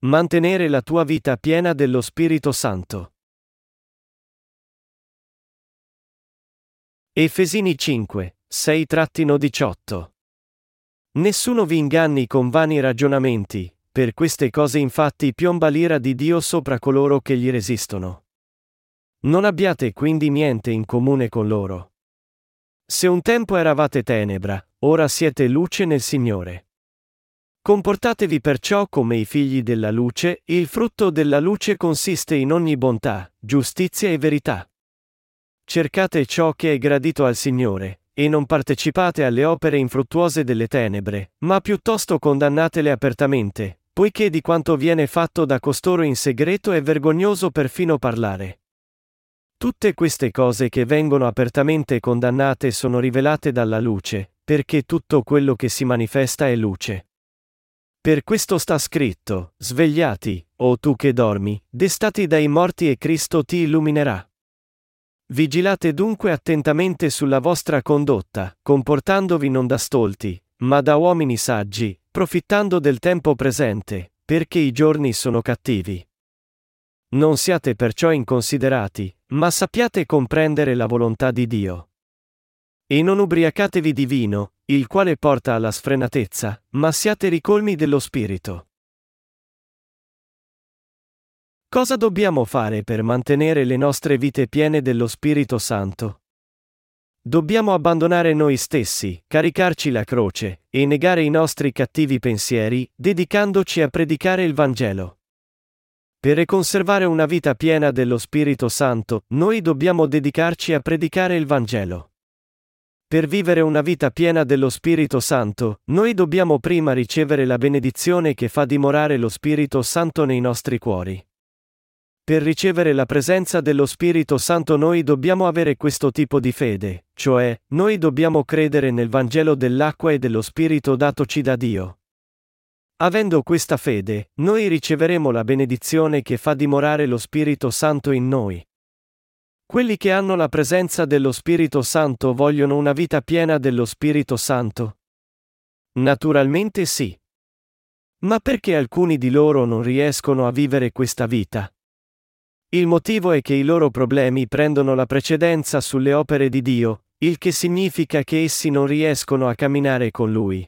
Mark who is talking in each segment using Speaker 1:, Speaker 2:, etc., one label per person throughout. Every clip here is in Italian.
Speaker 1: Mantenere la tua vita piena dello Spirito Santo. Efesini 5, 6-18. Nessuno vi inganni con vani ragionamenti, per queste cose infatti piomba l'ira di Dio sopra coloro che gli resistono. Non abbiate quindi niente in comune con loro. Se un tempo eravate tenebra, ora siete luce nel Signore. Comportatevi perciò come i figli della luce, il frutto della luce consiste in ogni bontà, giustizia e verità. Cercate ciò che è gradito al Signore, e non partecipate alle opere infruttuose delle tenebre, ma piuttosto condannatele apertamente, poiché di quanto viene fatto da costoro in segreto è vergognoso perfino parlare. Tutte queste cose che vengono apertamente condannate sono rivelate dalla luce, perché tutto quello che si manifesta è luce. Per questo sta scritto, svegliati, o tu che dormi, destati dai morti e Cristo ti illuminerà. Vigilate dunque attentamente sulla vostra condotta, comportandovi non da stolti, ma da uomini saggi, profittando del tempo presente, perché i giorni sono cattivi. Non siate perciò inconsiderati, ma sappiate comprendere la volontà di Dio. E non ubriacatevi di vino, il quale porta alla sfrenatezza, ma siate ricolmi dello Spirito. Cosa dobbiamo fare per mantenere le nostre vite piene dello Spirito Santo? Dobbiamo abbandonare noi stessi, caricarci la croce, e negare i nostri cattivi pensieri, dedicandoci a predicare il Vangelo. Per conservare una vita piena dello Spirito Santo, noi dobbiamo dedicarci a predicare il Vangelo. Per vivere una vita piena dello Spirito Santo, noi dobbiamo prima ricevere la benedizione che fa dimorare lo Spirito Santo nei nostri cuori. Per ricevere la presenza dello Spirito Santo noi dobbiamo avere questo tipo di fede, cioè, noi dobbiamo credere nel Vangelo dell'acqua e dello Spirito datoci da Dio. Avendo questa fede, noi riceveremo la benedizione che fa dimorare lo Spirito Santo in noi. Quelli che hanno la presenza dello Spirito Santo vogliono una vita piena dello Spirito Santo? Naturalmente sì. Ma perché alcuni di loro non riescono a vivere questa vita? Il motivo è che i loro problemi prendono la precedenza sulle opere di Dio, il che significa che essi non riescono a camminare con Lui.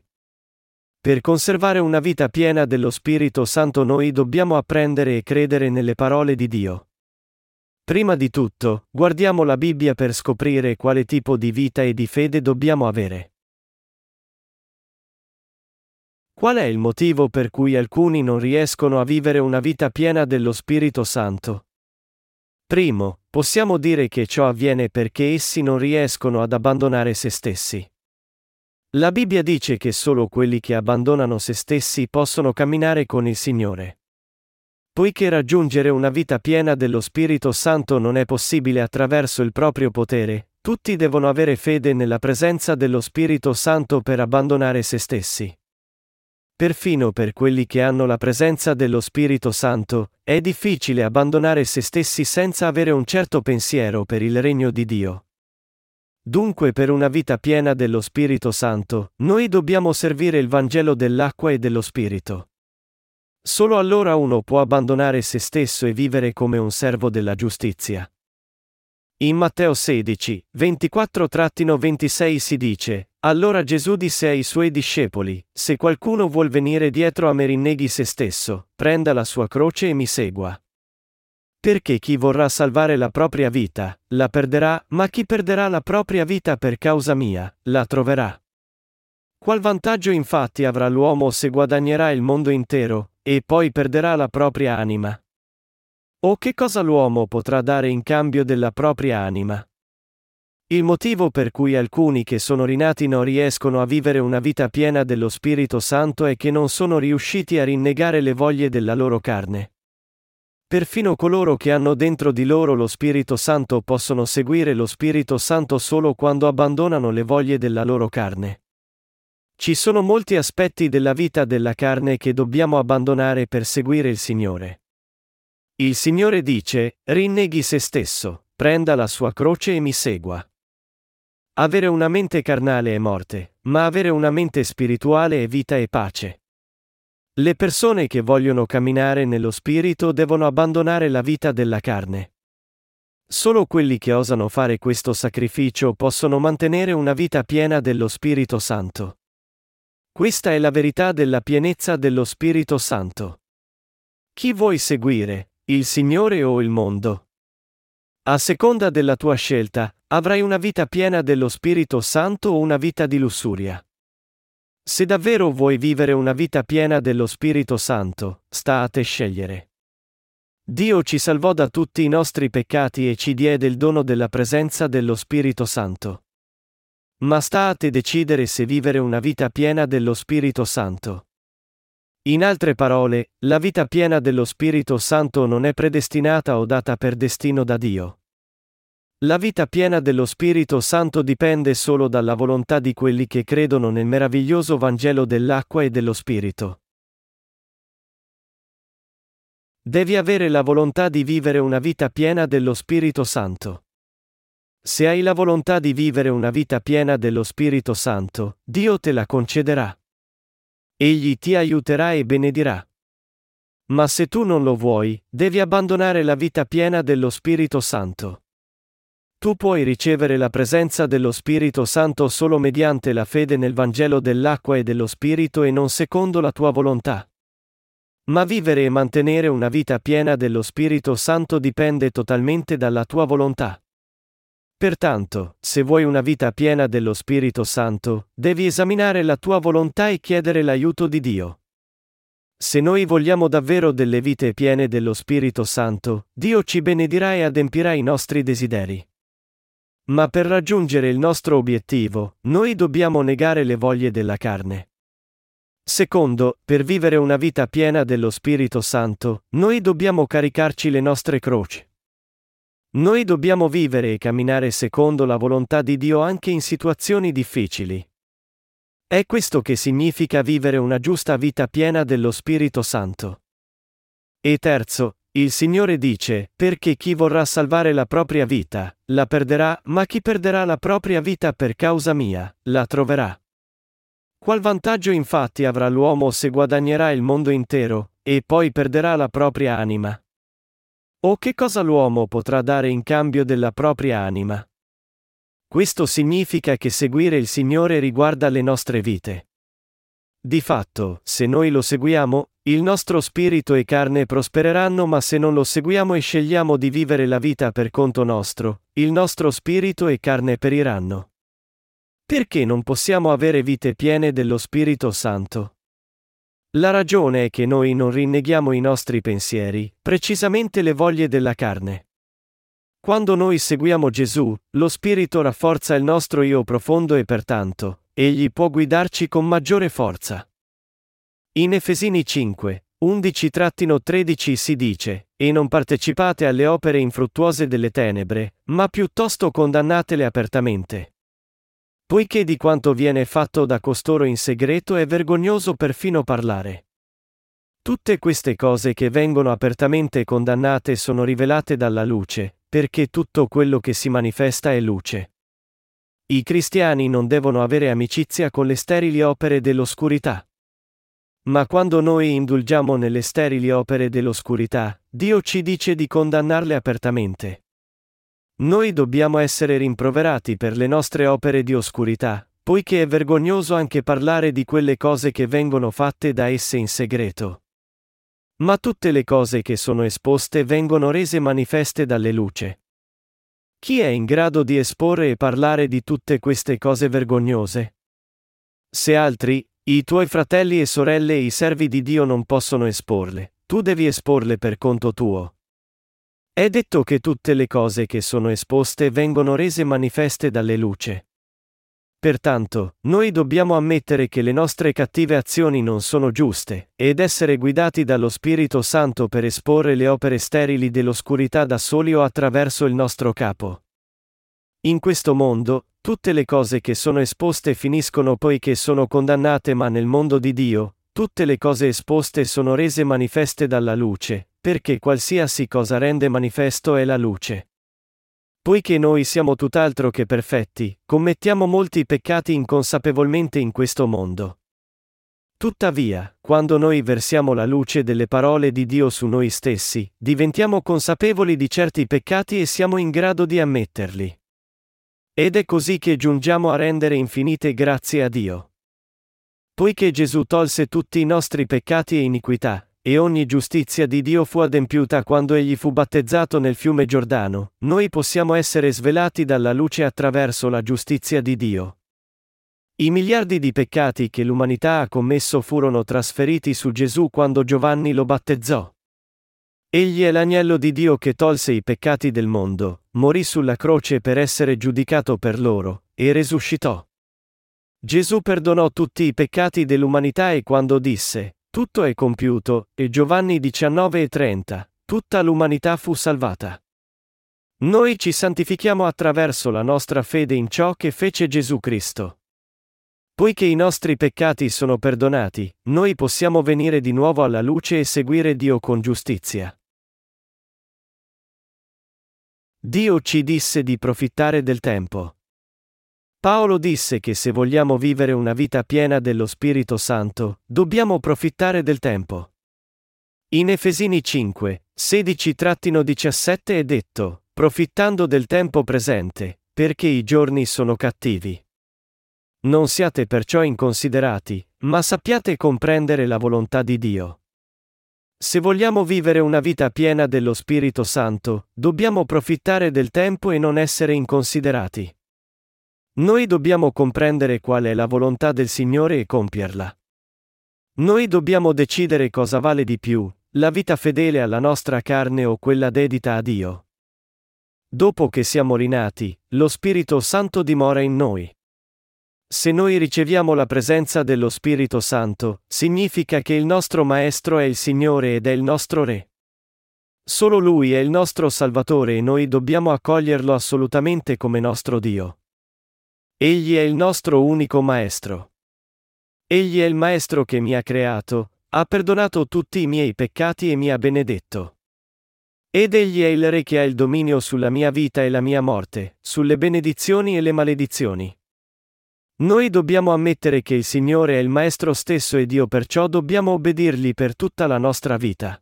Speaker 1: Per conservare una vita piena dello Spirito Santo noi dobbiamo apprendere e credere nelle parole di Dio. Prima di tutto, guardiamo la Bibbia per scoprire quale tipo di vita e di fede dobbiamo avere. Qual è il motivo per cui alcuni non riescono a vivere una vita piena dello Spirito Santo? Primo, possiamo dire che ciò avviene perché essi non riescono ad abbandonare se stessi. La Bibbia dice che solo quelli che abbandonano se stessi possono camminare con il Signore. Poiché raggiungere una vita piena dello Spirito Santo non è possibile attraverso il proprio potere, tutti devono avere fede nella presenza dello Spirito Santo per abbandonare se stessi. Perfino per quelli che hanno la presenza dello Spirito Santo, è difficile abbandonare se stessi senza avere un certo pensiero per il regno di Dio. Dunque per una vita piena dello Spirito Santo, noi dobbiamo servire il Vangelo dell'acqua e dello Spirito. Solo allora uno può abbandonare se stesso e vivere come un servo della giustizia. In Matteo 16, 24-26 si dice, Allora Gesù disse ai suoi discepoli, Se qualcuno vuol venire dietro a me rinneghi se stesso, prenda la sua croce e mi segua. Perché chi vorrà salvare la propria vita, la perderà, ma chi perderà la propria vita per causa mia, la troverà. Qual vantaggio infatti avrà l'uomo se guadagnerà il mondo intero, e poi perderà la propria anima. O che cosa l'uomo potrà dare in cambio della propria anima? Il motivo per cui alcuni che sono rinati non riescono a vivere una vita piena dello Spirito Santo è che non sono riusciti a rinnegare le voglie della loro carne. Perfino coloro che hanno dentro di loro lo Spirito Santo possono seguire lo Spirito Santo solo quando abbandonano le voglie della loro carne. Ci sono molti aspetti della vita della carne che dobbiamo abbandonare per seguire il Signore. Il Signore dice, rinneghi se stesso, prenda la sua croce e mi segua. Avere una mente carnale è morte, ma avere una mente spirituale è vita e pace. Le persone che vogliono camminare nello spirito devono abbandonare la vita della carne. Solo quelli che osano fare questo sacrificio possono mantenere una vita piena dello Spirito Santo. Questa è la verità della pienezza dello Spirito Santo. Chi vuoi seguire, il Signore o il mondo? A seconda della tua scelta, avrai una vita piena dello Spirito Santo o una vita di lussuria. Se davvero vuoi vivere una vita piena dello Spirito Santo, sta a te scegliere. Dio ci salvò da tutti i nostri peccati e ci diede il dono della presenza dello Spirito Santo. Ma sta a te decidere se vivere una vita piena dello Spirito Santo. In altre parole, la vita piena dello Spirito Santo non è predestinata o data per destino da Dio. La vita piena dello Spirito Santo dipende solo dalla volontà di quelli che credono nel meraviglioso Vangelo dell'acqua e dello Spirito. Devi avere la volontà di vivere una vita piena dello Spirito Santo. Se hai la volontà di vivere una vita piena dello Spirito Santo, Dio te la concederà. Egli ti aiuterà e benedirà. Ma se tu non lo vuoi, devi abbandonare la vita piena dello Spirito Santo. Tu puoi ricevere la presenza dello Spirito Santo solo mediante la fede nel Vangelo dell'acqua e dello Spirito e non secondo la tua volontà. Ma vivere e mantenere una vita piena dello Spirito Santo dipende totalmente dalla tua volontà. Pertanto, se vuoi una vita piena dello Spirito Santo, devi esaminare la tua volontà e chiedere l'aiuto di Dio. Se noi vogliamo davvero delle vite piene dello Spirito Santo, Dio ci benedirà e adempirà i nostri desideri. Ma per raggiungere il nostro obiettivo, noi dobbiamo negare le voglie della carne. Secondo, per vivere una vita piena dello Spirito Santo, noi dobbiamo caricarci le nostre croci. Noi dobbiamo vivere e camminare secondo la volontà di Dio anche in situazioni difficili. È questo che significa vivere una giusta vita piena dello Spirito Santo. E terzo, il Signore dice, perché chi vorrà salvare la propria vita, la perderà, ma chi perderà la propria vita per causa mia, la troverà. Qual vantaggio infatti avrà l'uomo se guadagnerà il mondo intero, e poi perderà la propria anima? O che cosa l'uomo potrà dare in cambio della propria anima? Questo significa che seguire il Signore riguarda le nostre vite. Di fatto, se noi lo seguiamo, il nostro spirito e carne prospereranno, ma se non lo seguiamo e scegliamo di vivere la vita per conto nostro, il nostro spirito e carne periranno. Perché non possiamo avere vite piene dello Spirito Santo? La ragione è che noi non rinneghiamo i nostri pensieri, precisamente le voglie della carne. Quando noi seguiamo Gesù, lo Spirito rafforza il nostro io profondo e pertanto, egli può guidarci con maggiore forza. In Efesini 5, 11-13 si dice, E non partecipate alle opere infruttuose delle tenebre, ma piuttosto condannatele apertamente. Poiché di quanto viene fatto da costoro in segreto è vergognoso perfino parlare. Tutte queste cose che vengono apertamente condannate sono rivelate dalla luce, perché tutto quello che si manifesta è luce. I cristiani non devono avere amicizia con le sterili opere dell'oscurità. Ma quando noi indulgiamo nelle sterili opere dell'oscurità, Dio ci dice di condannarle apertamente. Noi dobbiamo essere rimproverati per le nostre opere di oscurità, poiché è vergognoso anche parlare di quelle cose che vengono fatte da esse in segreto. Ma tutte le cose che sono esposte vengono rese manifeste dalle luce. Chi è in grado di esporre e parlare di tutte queste cose vergognose? Se altri, i tuoi fratelli e sorelle e i servi di Dio non possono esporle, tu devi esporle per conto tuo. È detto che tutte le cose che sono esposte vengono rese manifeste dalle luce. Pertanto, noi dobbiamo ammettere che le nostre cattive azioni non sono giuste, ed essere guidati dallo Spirito Santo per esporre le opere sterili dell'oscurità da soli o attraverso il nostro capo. In questo mondo, tutte le cose che sono esposte finiscono poiché sono condannate ma nel mondo di Dio, tutte le cose esposte sono rese manifeste dalla luce, perché qualsiasi cosa rende manifesto è la luce. Poiché noi siamo tutt'altro che perfetti, commettiamo molti peccati inconsapevolmente in questo mondo. Tuttavia, quando noi versiamo la luce delle parole di Dio su noi stessi, diventiamo consapevoli di certi peccati e siamo in grado di ammetterli. Ed è così che giungiamo a rendere infinite grazie a Dio. Poiché Gesù tolse tutti i nostri peccati e iniquità, e ogni giustizia di Dio fu adempiuta quando egli fu battezzato nel fiume Giordano, noi possiamo essere svelati dalla luce attraverso la giustizia di Dio. I miliardi di peccati che l'umanità ha commesso furono trasferiti su Gesù quando Giovanni lo battezzò. Egli è l'agnello di Dio che tolse i peccati del mondo, morì sulla croce per essere giudicato per loro, e resuscitò. Gesù perdonò tutti i peccati dell'umanità e quando disse, tutto è compiuto, e Giovanni 19 e 30, tutta l'umanità fu salvata. Noi ci santifichiamo attraverso la nostra fede in ciò che fece Gesù Cristo. Poiché i nostri peccati sono perdonati, noi possiamo venire di nuovo alla luce e seguire Dio con giustizia. Dio ci disse di profittare del tempo. Paolo disse che se vogliamo vivere una vita piena dello Spirito Santo, dobbiamo profittare del tempo. In Efesini 5, 16-17 è detto, profittando del tempo presente, perché i giorni sono cattivi. Non siate perciò inconsiderati, ma sappiate comprendere la volontà di Dio. Se vogliamo vivere una vita piena dello Spirito Santo, dobbiamo approfittare del tempo e non essere inconsiderati. Noi dobbiamo comprendere qual è la volontà del Signore e compierla. Noi dobbiamo decidere cosa vale di più, la vita fedele alla nostra carne o quella dedita a Dio. Dopo che siamo rinati, lo Spirito Santo dimora in noi. Se noi riceviamo la presenza dello Spirito Santo, significa che il nostro Maestro è il Signore ed è il nostro Re. Solo Lui è il nostro Salvatore e noi dobbiamo accoglierlo assolutamente come nostro Dio. Egli è il nostro unico Maestro. Egli è il Maestro che mi ha creato, ha perdonato tutti i miei peccati e mi ha benedetto. Ed egli è il Re che ha il dominio sulla mia vita e la mia morte, sulle benedizioni e le maledizioni. Noi dobbiamo ammettere che il Signore è il Maestro stesso ed io perciò dobbiamo obbedirgli per tutta la nostra vita.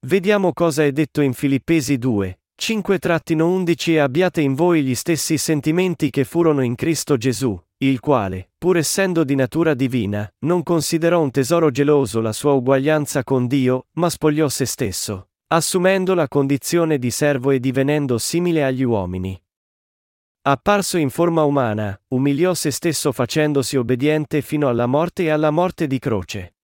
Speaker 1: Vediamo cosa è detto in Filippesi 2, 5-11 e abbiate in voi gli stessi sentimenti che furono in Cristo Gesù, il quale, pur essendo di natura divina, non considerò un tesoro geloso la sua uguaglianza con Dio, ma spogliò se stesso, assumendo la condizione di servo e divenendo simile agli uomini. Apparso in forma umana, umiliò se stesso facendosi obbediente fino alla morte e alla morte di croce.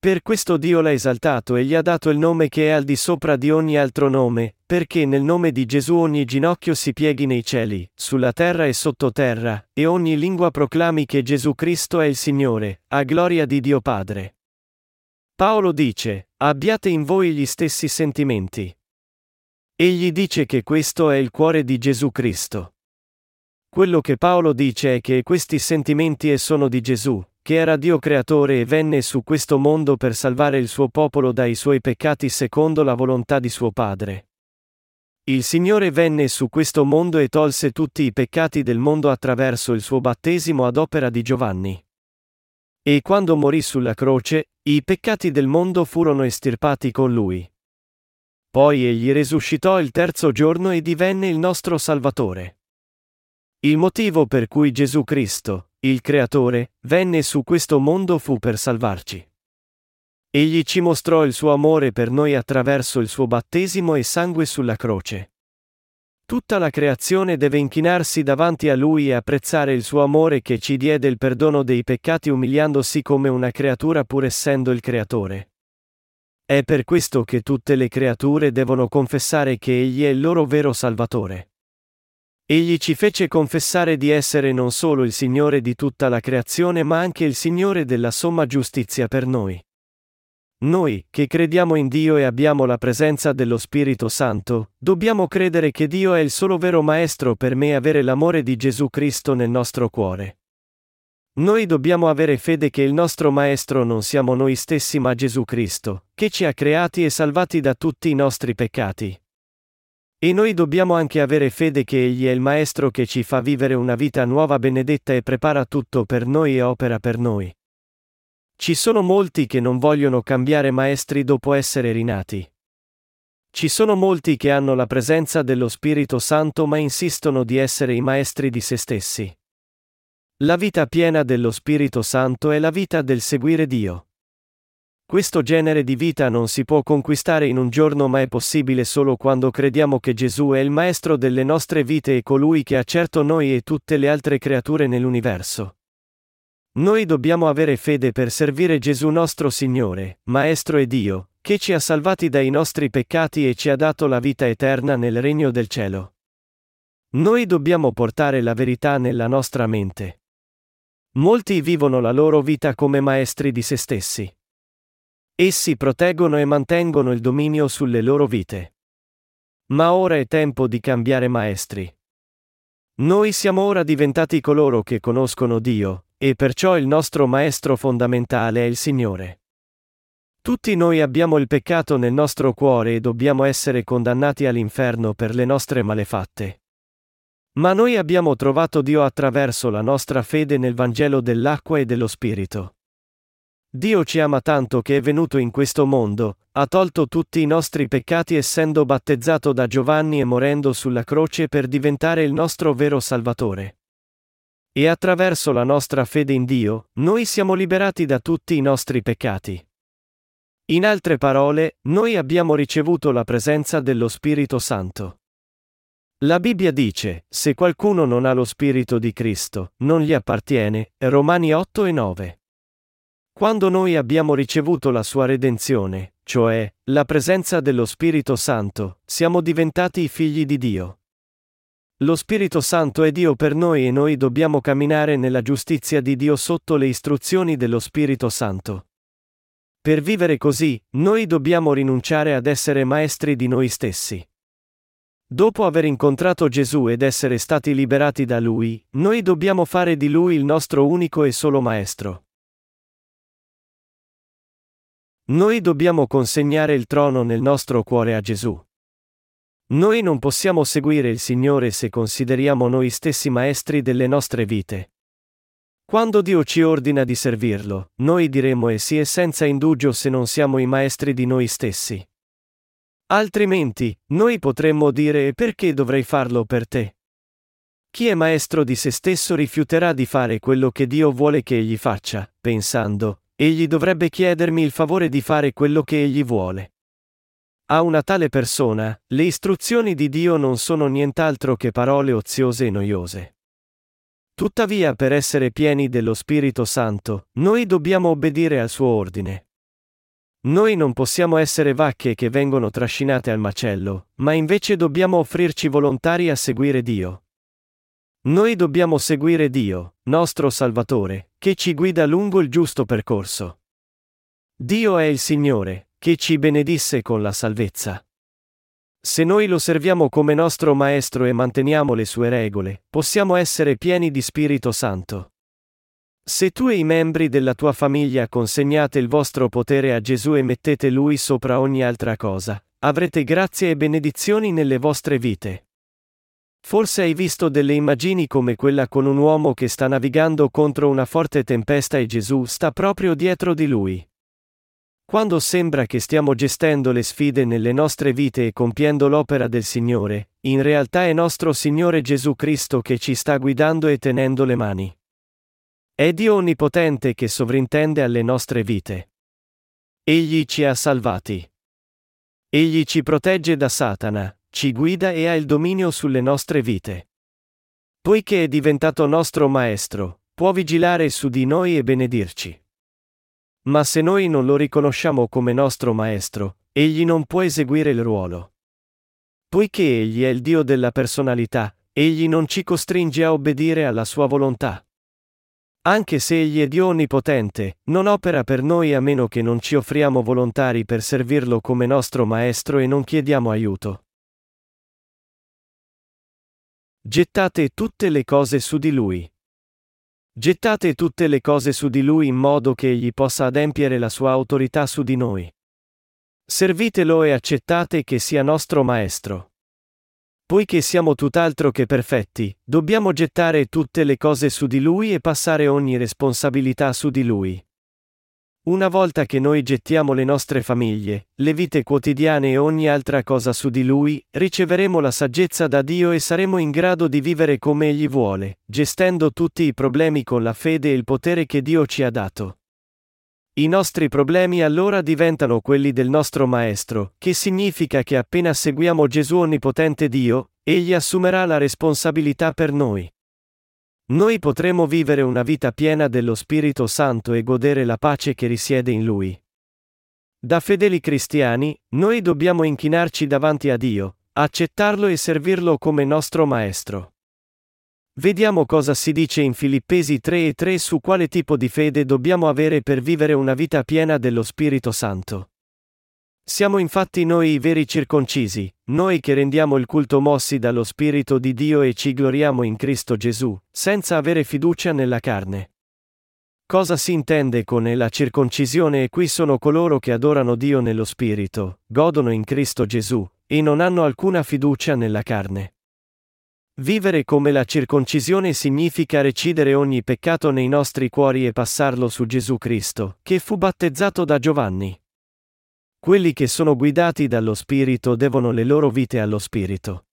Speaker 1: Per questo Dio l'ha esaltato e gli ha dato il nome che è al di sopra di ogni altro nome, perché nel nome di Gesù ogni ginocchio si pieghi nei cieli, sulla terra e sottoterra, e ogni lingua proclami che Gesù Cristo è il Signore, a gloria di Dio Padre. Paolo dice, abbiate in voi gli stessi sentimenti. Egli dice che questo è il cuore di Gesù Cristo. Quello che Paolo dice è che questi sentimenti sono di Gesù, che era Dio creatore e venne su questo mondo per salvare il suo popolo dai suoi peccati secondo la volontà di suo Padre. Il Signore venne su questo mondo e tolse tutti i peccati del mondo attraverso il suo battesimo ad opera di Giovanni. E quando morì sulla croce, i peccati del mondo furono estirpati con lui. Poi egli risuscitò il terzo giorno e divenne il nostro Salvatore. Il motivo per cui Gesù Cristo, il Creatore, venne su questo mondo fu per salvarci. Egli ci mostrò il suo amore per noi attraverso il suo battesimo e sangue sulla croce. Tutta la creazione deve inchinarsi davanti a Lui e apprezzare il suo amore che ci diede il perdono dei peccati umiliandosi come una creatura pur essendo il Creatore. È per questo che tutte le creature devono confessare che Egli è il loro vero Salvatore. Egli ci fece confessare di essere non solo il Signore di tutta la creazione ma anche il Signore della somma giustizia per noi. Noi, che crediamo in Dio e abbiamo la presenza dello Spirito Santo, dobbiamo credere che Dio è il solo vero Maestro per me avere l'amore di Gesù Cristo nel nostro cuore. Noi dobbiamo avere fede che il nostro Maestro non siamo noi stessi ma Gesù Cristo, che ci ha creati e salvati da tutti i nostri peccati. E noi dobbiamo anche avere fede che Egli è il Maestro che ci fa vivere una vita nuova benedetta e prepara tutto per noi e opera per noi. Ci sono molti che non vogliono cambiare maestri dopo essere rinati. Ci sono molti che hanno la presenza dello Spirito Santo ma insistono di essere i maestri di se stessi. La vita piena dello Spirito Santo è la vita del seguire Dio. Questo genere di vita non si può conquistare in un giorno ma è possibile solo quando crediamo che Gesù è il Maestro delle nostre vite e colui che ha certo noi e tutte le altre creature nell'universo. Noi dobbiamo avere fede per servire Gesù nostro Signore, Maestro e Dio, che ci ha salvati dai nostri peccati e ci ha dato la vita eterna nel regno del cielo. Noi dobbiamo portare la verità nella nostra mente. Molti vivono la loro vita come maestri di se stessi. Essi proteggono e mantengono il dominio sulle loro vite. Ma ora è tempo di cambiare maestri. Noi siamo ora diventati coloro che conoscono Dio, e perciò il nostro maestro fondamentale è il Signore. Tutti noi abbiamo il peccato nel nostro cuore e dobbiamo essere condannati all'inferno per le nostre malefatte. Ma noi abbiamo trovato Dio attraverso la nostra fede nel Vangelo dell'acqua e dello Spirito. Dio ci ama tanto che è venuto in questo mondo, ha tolto tutti i nostri peccati essendo battezzato da Giovanni e morendo sulla croce per diventare il nostro vero Salvatore. E attraverso la nostra fede in Dio, noi siamo liberati da tutti i nostri peccati. In altre parole, noi abbiamo ricevuto la presenza dello Spirito Santo. La Bibbia dice, se qualcuno non ha lo Spirito di Cristo, non gli appartiene, Romani 8 e 9. Quando noi abbiamo ricevuto la sua redenzione, cioè, la presenza dello Spirito Santo, siamo diventati i figli di Dio. Lo Spirito Santo è Dio per noi e noi dobbiamo camminare nella giustizia di Dio sotto le istruzioni dello Spirito Santo. Per vivere così, noi dobbiamo rinunciare ad essere maestri di noi stessi. Dopo aver incontrato Gesù ed essere stati liberati da Lui, noi dobbiamo fare di Lui il nostro unico e solo Maestro. Noi dobbiamo consegnare il trono nel nostro cuore a Gesù. Noi non possiamo seguire il Signore se consideriamo noi stessi maestri delle nostre vite. Quando Dio ci ordina di servirlo, noi diremo e sì e senza indugio se non siamo i maestri di noi stessi. Altrimenti, noi potremmo dire e perché dovrei farlo per te? Chi è maestro di se stesso rifiuterà di fare quello che Dio vuole che egli faccia, pensando, egli dovrebbe chiedermi il favore di fare quello che egli vuole. A una tale persona, le istruzioni di Dio non sono nient'altro che parole oziose e noiose. Tuttavia, per essere pieni dello Spirito Santo, noi dobbiamo obbedire al suo ordine. Noi non possiamo essere vacche che vengono trascinate al macello, ma invece dobbiamo offrirci volontari a seguire Dio. Noi dobbiamo seguire Dio, nostro Salvatore, che ci guida lungo il giusto percorso. Dio è il Signore, che ci benedisse con la salvezza. Se noi lo serviamo come nostro Maestro e manteniamo le sue regole, possiamo essere pieni di Spirito Santo. Se tu e i membri della tua famiglia consegnate il vostro potere a Gesù e mettete Lui sopra ogni altra cosa, avrete grazie e benedizioni nelle vostre vite. Forse hai visto delle immagini come quella con un uomo che sta navigando contro una forte tempesta e Gesù sta proprio dietro di lui. Quando sembra che stiamo gestendo le sfide nelle nostre vite e compiendo l'opera del Signore, in realtà è nostro Signore Gesù Cristo che ci sta guidando e tenendo le mani. È Dio Onnipotente che sovrintende alle nostre vite. Egli ci ha salvati. Egli ci protegge da Satana, ci guida e ha il dominio sulle nostre vite. Poiché è diventato nostro Maestro, può vigilare su di noi e benedirci. Ma se noi non lo riconosciamo come nostro Maestro, egli non può eseguire il ruolo. Poiché egli è il Dio della personalità, egli non ci costringe a obbedire alla sua volontà. Anche se egli è Dio onnipotente, non opera per noi a meno che non ci offriamo volontari per servirlo come nostro Maestro e non chiediamo aiuto. Gettate tutte le cose su di lui. Gettate tutte le cose su di lui in modo che egli possa adempiere la sua autorità su di noi. Servitelo e accettate che sia nostro Maestro. Poiché siamo tutt'altro che perfetti, dobbiamo gettare tutte le cose su di lui e passare ogni responsabilità su di lui. Una volta che noi gettiamo le nostre famiglie, le vite quotidiane e ogni altra cosa su di Lui, riceveremo la saggezza da Dio e saremo in grado di vivere come Egli vuole, gestendo tutti i problemi con la fede e il potere che Dio ci ha dato. I nostri problemi allora diventano quelli del nostro Maestro, che significa che appena seguiamo Gesù Onnipotente Dio, Egli assumerà la responsabilità per noi. Noi potremo vivere una vita piena dello Spirito Santo e godere la pace che risiede in Lui. Da fedeli cristiani, noi dobbiamo inchinarci davanti a Dio, accettarlo e servirlo come nostro Maestro. Vediamo cosa si dice in Filippesi 3 e 3 su quale tipo di fede dobbiamo avere per vivere una vita piena dello Spirito Santo. Siamo infatti noi i veri circoncisi, noi che rendiamo il culto mossi dallo Spirito di Dio e ci gloriamo in Cristo Gesù, senza avere fiducia nella carne. Cosa si intende con la circoncisione e qui sono coloro che adorano Dio nello Spirito, godono in Cristo Gesù, e non hanno alcuna fiducia nella carne. Vivere come la circoncisione significa recidere ogni peccato nei nostri cuori e passarlo su Gesù Cristo, che fu battezzato da Giovanni. Quelli che sono guidati dallo Spirito devono le loro vite allo Spirito.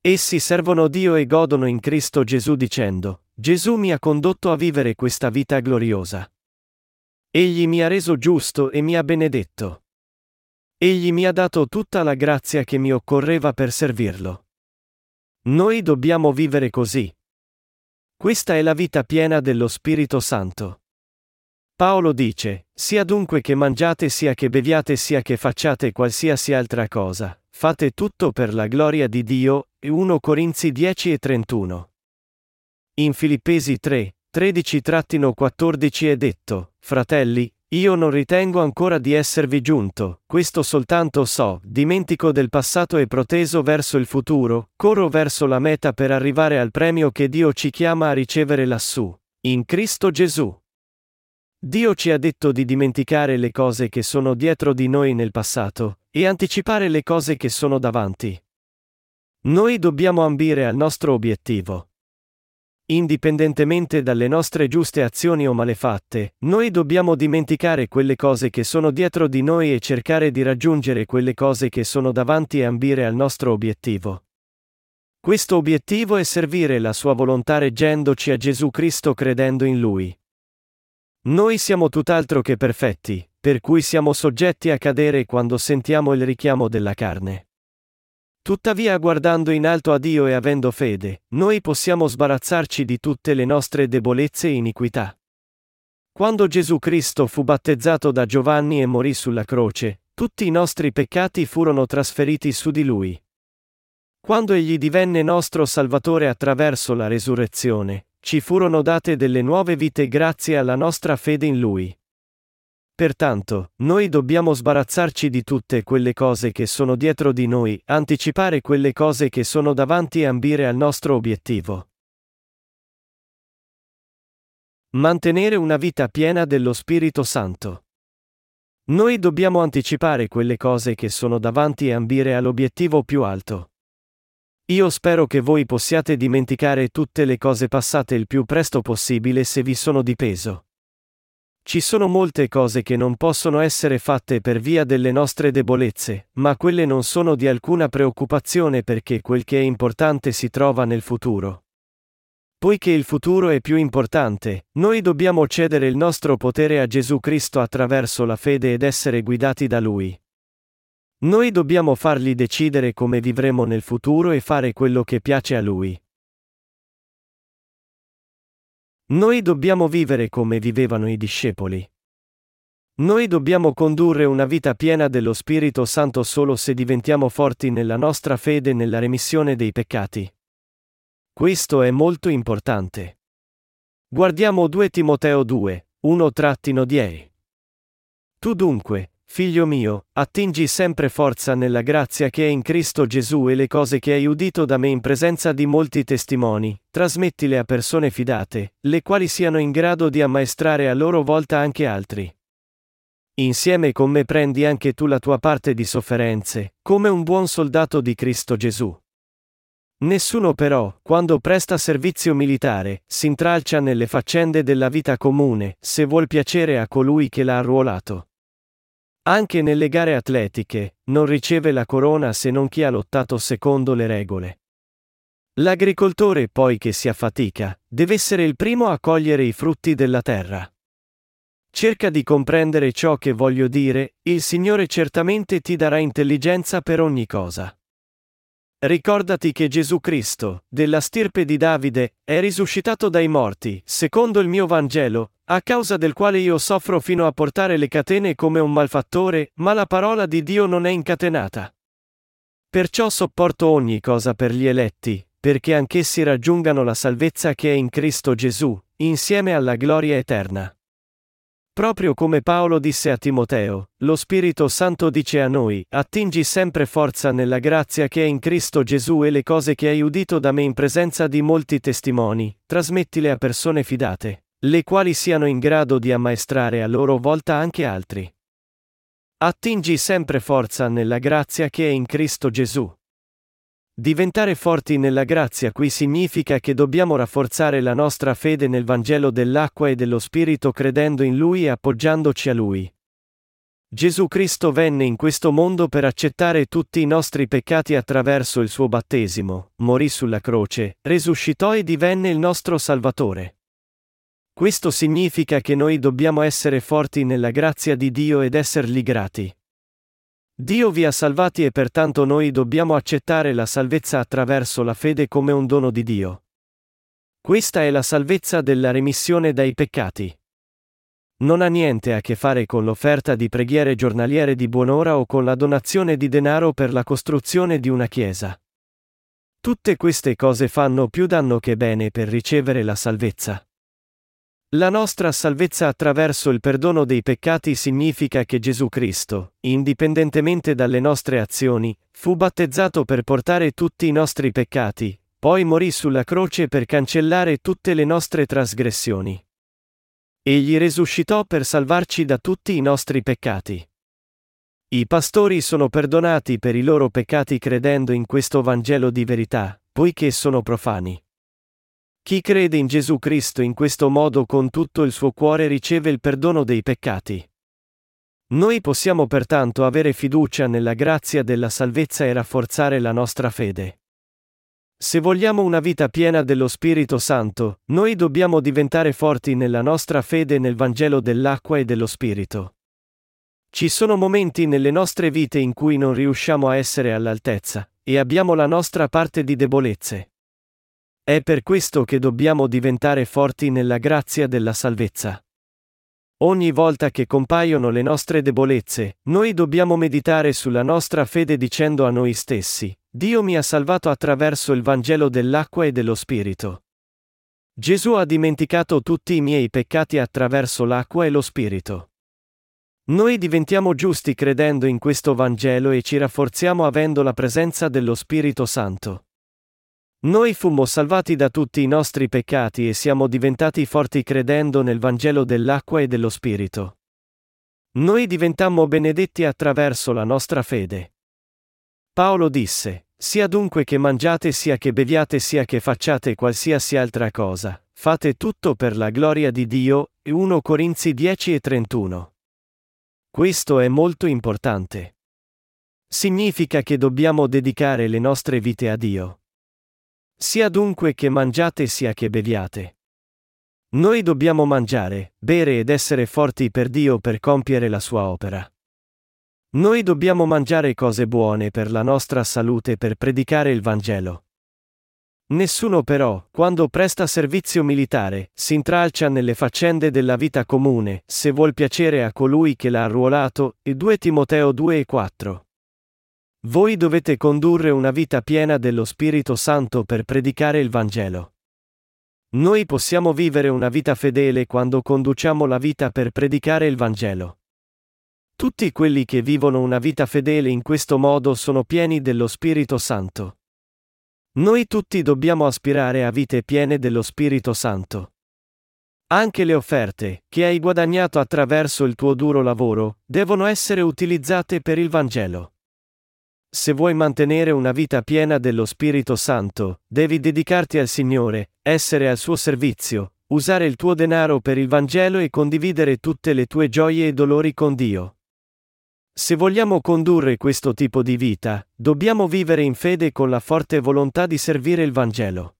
Speaker 1: Essi servono Dio e godono in Cristo Gesù dicendo, Gesù mi ha condotto a vivere questa vita gloriosa. Egli mi ha reso giusto e mi ha benedetto. Egli mi ha dato tutta la grazia che mi occorreva per servirlo. Noi dobbiamo vivere così. Questa è la vita piena dello Spirito Santo. Paolo dice, sia dunque che mangiate sia che beviate sia che facciate qualsiasi altra cosa, fate tutto per la gloria di Dio, 1 Corinzi 10 e 31. In Filippesi 3, 13-14 è detto, fratelli, io non ritengo ancora di esservi giunto, questo soltanto so, dimentico del passato e proteso verso il futuro, corro verso la meta per arrivare al premio che Dio ci chiama a ricevere lassù, in Cristo Gesù. Dio ci ha detto di dimenticare le cose che sono dietro di noi nel passato, e anticipare le cose che sono davanti. Noi dobbiamo ambire al nostro obiettivo. Indipendentemente dalle nostre giuste azioni o malefatte, noi dobbiamo dimenticare quelle cose che sono dietro di noi e cercare di raggiungere quelle cose che sono davanti e ambire al nostro obiettivo. Questo obiettivo è servire la sua volontà reggendoci a Gesù Cristo credendo in Lui. Noi siamo tutt'altro che perfetti, per cui siamo soggetti a cadere quando sentiamo il richiamo della carne. Tuttavia guardando in alto a Dio e avendo fede, noi possiamo sbarazzarci di tutte le nostre debolezze e iniquità. Quando Gesù Cristo fu battezzato da Giovanni e morì sulla croce, tutti i nostri peccati furono trasferiti su di lui. Quando egli divenne nostro Salvatore attraverso la resurrezione, ci furono date delle nuove vite grazie alla nostra fede in Lui. Pertanto, noi dobbiamo sbarazzarci di tutte quelle cose che sono dietro di noi, anticipare quelle cose che sono davanti e ambire al nostro obiettivo. Mantenere una vita piena dello Spirito Santo. Noi dobbiamo anticipare quelle cose che sono davanti e ambire all'obiettivo più alto. Io spero che voi possiate dimenticare tutte le cose passate il più presto possibile se vi sono di peso. Ci sono molte cose che non possono essere fatte per via delle nostre debolezze, ma quelle non sono di alcuna preoccupazione perché quel che è importante si trova nel futuro. Poiché il futuro è più importante, noi dobbiamo cedere il nostro potere a Gesù Cristo attraverso la fede ed essere guidati da Lui. Noi dobbiamo fargli decidere come vivremo nel futuro e fare quello che piace a lui. Noi dobbiamo vivere come vivevano i discepoli. Noi dobbiamo condurre una vita piena dello Spirito Santo solo se diventiamo forti nella nostra fede e nella remissione dei peccati. Questo è molto importante. Guardiamo 2 Timoteo 2, 1-10. Tu dunque, Figlio mio, attingi sempre forza nella grazia che è in Cristo Gesù e le cose che hai udito da me in presenza di molti testimoni, trasmettile a persone fidate, le quali siano in grado di ammaestrare a loro volta anche altri. Insieme con me prendi anche tu la tua parte di sofferenze, come un buon soldato di Cristo Gesù. Nessuno però, quando presta servizio militare, si intralcia nelle faccende della vita comune, se vuol piacere a colui che l'ha arruolato. Anche nelle gare atletiche, non riceve la corona se non chi ha lottato secondo le regole. L'agricoltore poi che si affatica, deve essere il primo a cogliere i frutti della terra. Cerca di comprendere ciò che voglio dire, il Signore certamente ti darà intelligenza per ogni cosa. Ricordati che Gesù Cristo, della stirpe di Davide, è risuscitato dai morti, secondo il mio Vangelo, a causa del quale io soffro fino a portare le catene come un malfattore, ma la parola di Dio non è incatenata. Perciò sopporto ogni cosa per gli eletti, perché anch'essi raggiungano la salvezza che è in Cristo Gesù, insieme alla gloria eterna. Proprio come Paolo disse a Timoteo, lo Spirito Santo dice a noi, attingi sempre forza nella grazia che è in Cristo Gesù e le cose che hai udito da me in presenza di molti testimoni, trasmettile a persone fidate, le quali siano in grado di ammaestrare a loro volta anche altri. Attingi sempre forza nella grazia che è in Cristo Gesù. Diventare forti nella grazia qui significa che dobbiamo rafforzare la nostra fede nel Vangelo dell'acqua e dello Spirito credendo in Lui e appoggiandoci a Lui. Gesù Cristo venne in questo mondo per accettare tutti i nostri peccati attraverso il suo battesimo, morì sulla croce, risuscitò e divenne il nostro Salvatore. Questo significa che noi dobbiamo essere forti nella grazia di Dio ed essergli grati. Dio vi ha salvati e pertanto noi dobbiamo accettare la salvezza attraverso la fede come un dono di Dio. Questa è la salvezza della remissione dai peccati. Non ha niente a che fare con l'offerta di preghiere giornaliere di buon'ora o con la donazione di denaro per la costruzione di una chiesa. Tutte queste cose fanno più danno che bene per ricevere la salvezza. La nostra salvezza attraverso il perdono dei peccati significa che Gesù Cristo, indipendentemente dalle nostre azioni, fu battezzato per portare tutti i nostri peccati, poi morì sulla croce per cancellare tutte le nostre trasgressioni. Egli risuscitò per salvarci da tutti i nostri peccati. I pastori sono perdonati per i loro peccati credendo in questo Vangelo di verità, poiché sono profani. Chi crede in Gesù Cristo in questo modo con tutto il suo cuore riceve il perdono dei peccati. Noi possiamo pertanto avere fiducia nella grazia della salvezza e rafforzare la nostra fede. Se vogliamo una vita piena dello Spirito Santo, noi dobbiamo diventare forti nella nostra fede nel Vangelo dell'acqua e dello Spirito. Ci sono momenti nelle nostre vite in cui non riusciamo a essere all'altezza, e abbiamo la nostra parte di debolezze. È per questo che dobbiamo diventare forti nella grazia della salvezza. Ogni volta che compaiono le nostre debolezze, noi dobbiamo meditare sulla nostra fede dicendo a noi stessi, Dio mi ha salvato attraverso il Vangelo dell'acqua e dello Spirito. Gesù ha dimenticato tutti i miei peccati attraverso l'acqua e lo Spirito. Noi diventiamo giusti credendo in questo Vangelo e ci rafforziamo avendo la presenza dello Spirito Santo. Noi fummo salvati da tutti i nostri peccati e siamo diventati forti credendo nel Vangelo dell'acqua e dello Spirito. Noi diventammo benedetti attraverso la nostra fede. Paolo disse, sia dunque che mangiate sia che beviate sia che facciate qualsiasi altra cosa, fate tutto per la gloria di Dio, 1 Corinzi 10 e 31. Questo è molto importante. Significa che dobbiamo dedicare le nostre vite a Dio. Sia dunque che mangiate sia che beviate. Noi dobbiamo mangiare, bere ed essere forti per Dio per compiere la sua opera. Noi dobbiamo mangiare cose buone per la nostra salute per predicare il Vangelo. Nessuno però, quando presta servizio militare, si intralcia nelle faccende della vita comune, se vuol piacere a colui che l'ha arruolato, e 2 Timoteo 2 e 4. Voi dovete condurre una vita piena dello Spirito Santo per predicare il Vangelo. Noi possiamo vivere una vita fedele quando conduciamo la vita per predicare il Vangelo. Tutti quelli che vivono una vita fedele in questo modo sono pieni dello Spirito Santo. Noi tutti dobbiamo aspirare a vite piene dello Spirito Santo. Anche le offerte, che hai guadagnato attraverso il tuo duro lavoro, devono essere utilizzate per il Vangelo. Se vuoi mantenere una vita piena dello Spirito Santo, devi dedicarti al Signore, essere al suo servizio, usare il tuo denaro per il Vangelo e condividere tutte le tue gioie e dolori con Dio. Se vogliamo condurre questo tipo di vita, dobbiamo vivere in fede con la forte volontà di servire il Vangelo.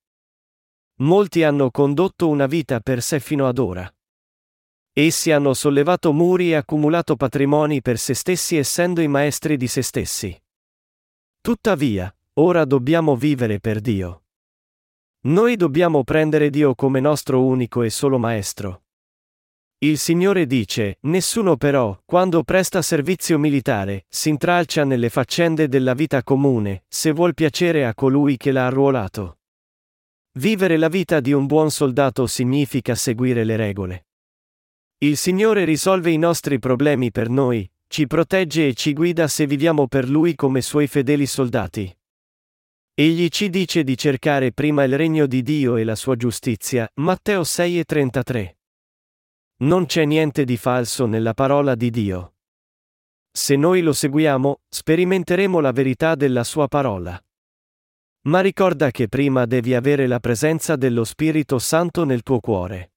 Speaker 1: Molti hanno condotto una vita per sé fino ad ora. Essi hanno sollevato muri e accumulato patrimoni per se stessi essendo i maestri di se stessi. Tuttavia, ora dobbiamo vivere per Dio. Noi dobbiamo prendere Dio come nostro unico e solo Maestro. Il Signore dice, nessuno però, quando presta servizio militare, si intralcia nelle faccende della vita comune, se vuol piacere a colui che l'ha arruolato. Vivere la vita di un buon soldato significa seguire le regole. Il Signore risolve i nostri problemi per noi, ci protegge e ci guida se viviamo per Lui come Suoi fedeli soldati. Egli ci dice di cercare prima il regno di Dio e la sua giustizia, Matteo 6 e 33. Non c'è niente di falso nella parola di Dio. Se noi lo seguiamo, sperimenteremo la verità della sua parola. Ma ricorda che prima devi avere la presenza dello Spirito Santo nel tuo cuore.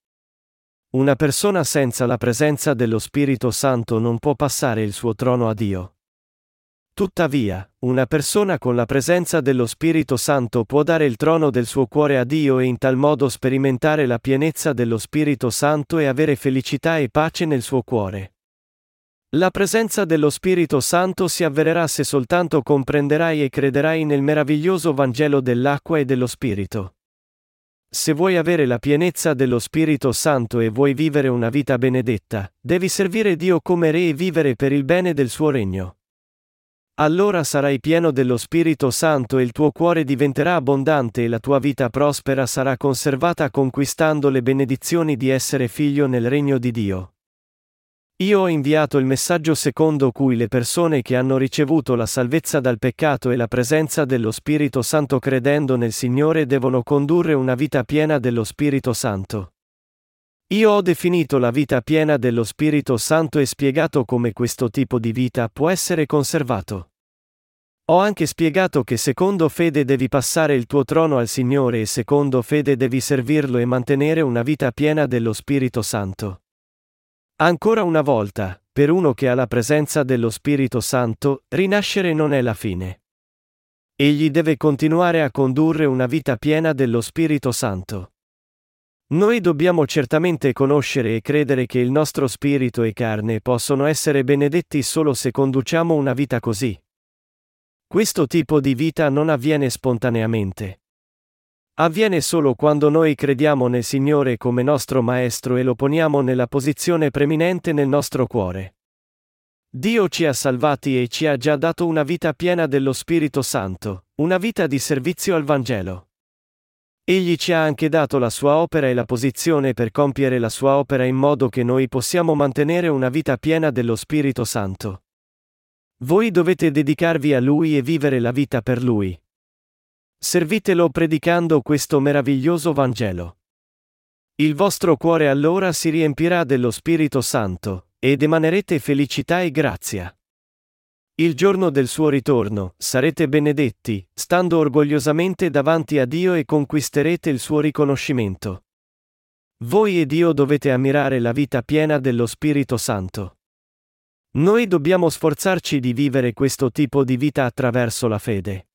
Speaker 1: Una persona senza la presenza dello Spirito Santo non può passare il suo trono a Dio. Tuttavia, una persona con la presenza dello Spirito Santo può dare il trono del suo cuore a Dio e in tal modo sperimentare la pienezza dello Spirito Santo e avere felicità e pace nel suo cuore. La presenza dello Spirito Santo si avvererà se soltanto comprenderai e crederai nel meraviglioso Vangelo dell'acqua e dello Spirito. Se vuoi avere la pienezza dello Spirito Santo e vuoi vivere una vita benedetta, devi servire Dio come Re e vivere per il bene del suo regno. Allora sarai pieno dello Spirito Santo e il tuo cuore diventerà abbondante e la tua vita prospera sarà conservata conquistando le benedizioni di essere figlio nel regno di Dio. Io ho inviato il messaggio secondo cui le persone che hanno ricevuto la salvezza dal peccato e la presenza dello Spirito Santo credendo nel Signore devono condurre una vita piena dello Spirito Santo. Io ho definito la vita piena dello Spirito Santo e spiegato come questo tipo di vita può essere conservato. Ho anche spiegato che secondo fede devi passare il tuo trono al Signore e secondo fede devi servirlo e mantenere una vita piena dello Spirito Santo. Ancora una volta, per uno che ha la presenza dello Spirito Santo, rinascere non è la fine. Egli deve continuare a condurre una vita piena dello Spirito Santo. Noi dobbiamo certamente conoscere e credere che il nostro spirito e carne possono essere benedetti solo se conduciamo una vita così. Questo tipo di vita non avviene spontaneamente. Avviene solo quando noi crediamo nel Signore come nostro Maestro e lo poniamo nella posizione preminente nel nostro cuore. Dio ci ha salvati e ci ha già dato una vita piena dello Spirito Santo, una vita di servizio al Vangelo. Egli ci ha anche dato la sua opera e la posizione per compiere la sua opera in modo che noi possiamo mantenere una vita piena dello Spirito Santo. Voi dovete dedicarvi a Lui e vivere la vita per Lui. Servitelo predicando questo meraviglioso Vangelo. Il vostro cuore allora si riempirà dello Spirito Santo, ed emanerete felicità e grazia. Il giorno del suo ritorno, sarete benedetti, stando orgogliosamente davanti a Dio e conquisterete il suo riconoscimento. Voi e Dio dovete ammirare la vita piena dello Spirito Santo. Noi dobbiamo sforzarci di vivere questo tipo di vita attraverso la fede.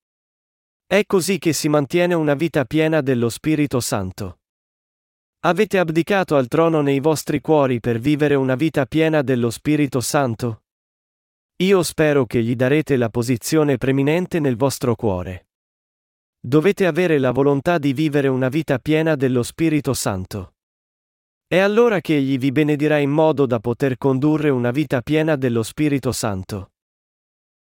Speaker 1: È così che si mantiene una vita piena dello Spirito Santo. Avete abdicato al trono nei vostri cuori per vivere una vita piena dello Spirito Santo? Io spero che gli darete la posizione preminente nel vostro cuore. Dovete avere la volontà di vivere una vita piena dello Spirito Santo. È allora che egli vi benedirà in modo da poter condurre una vita piena dello Spirito Santo.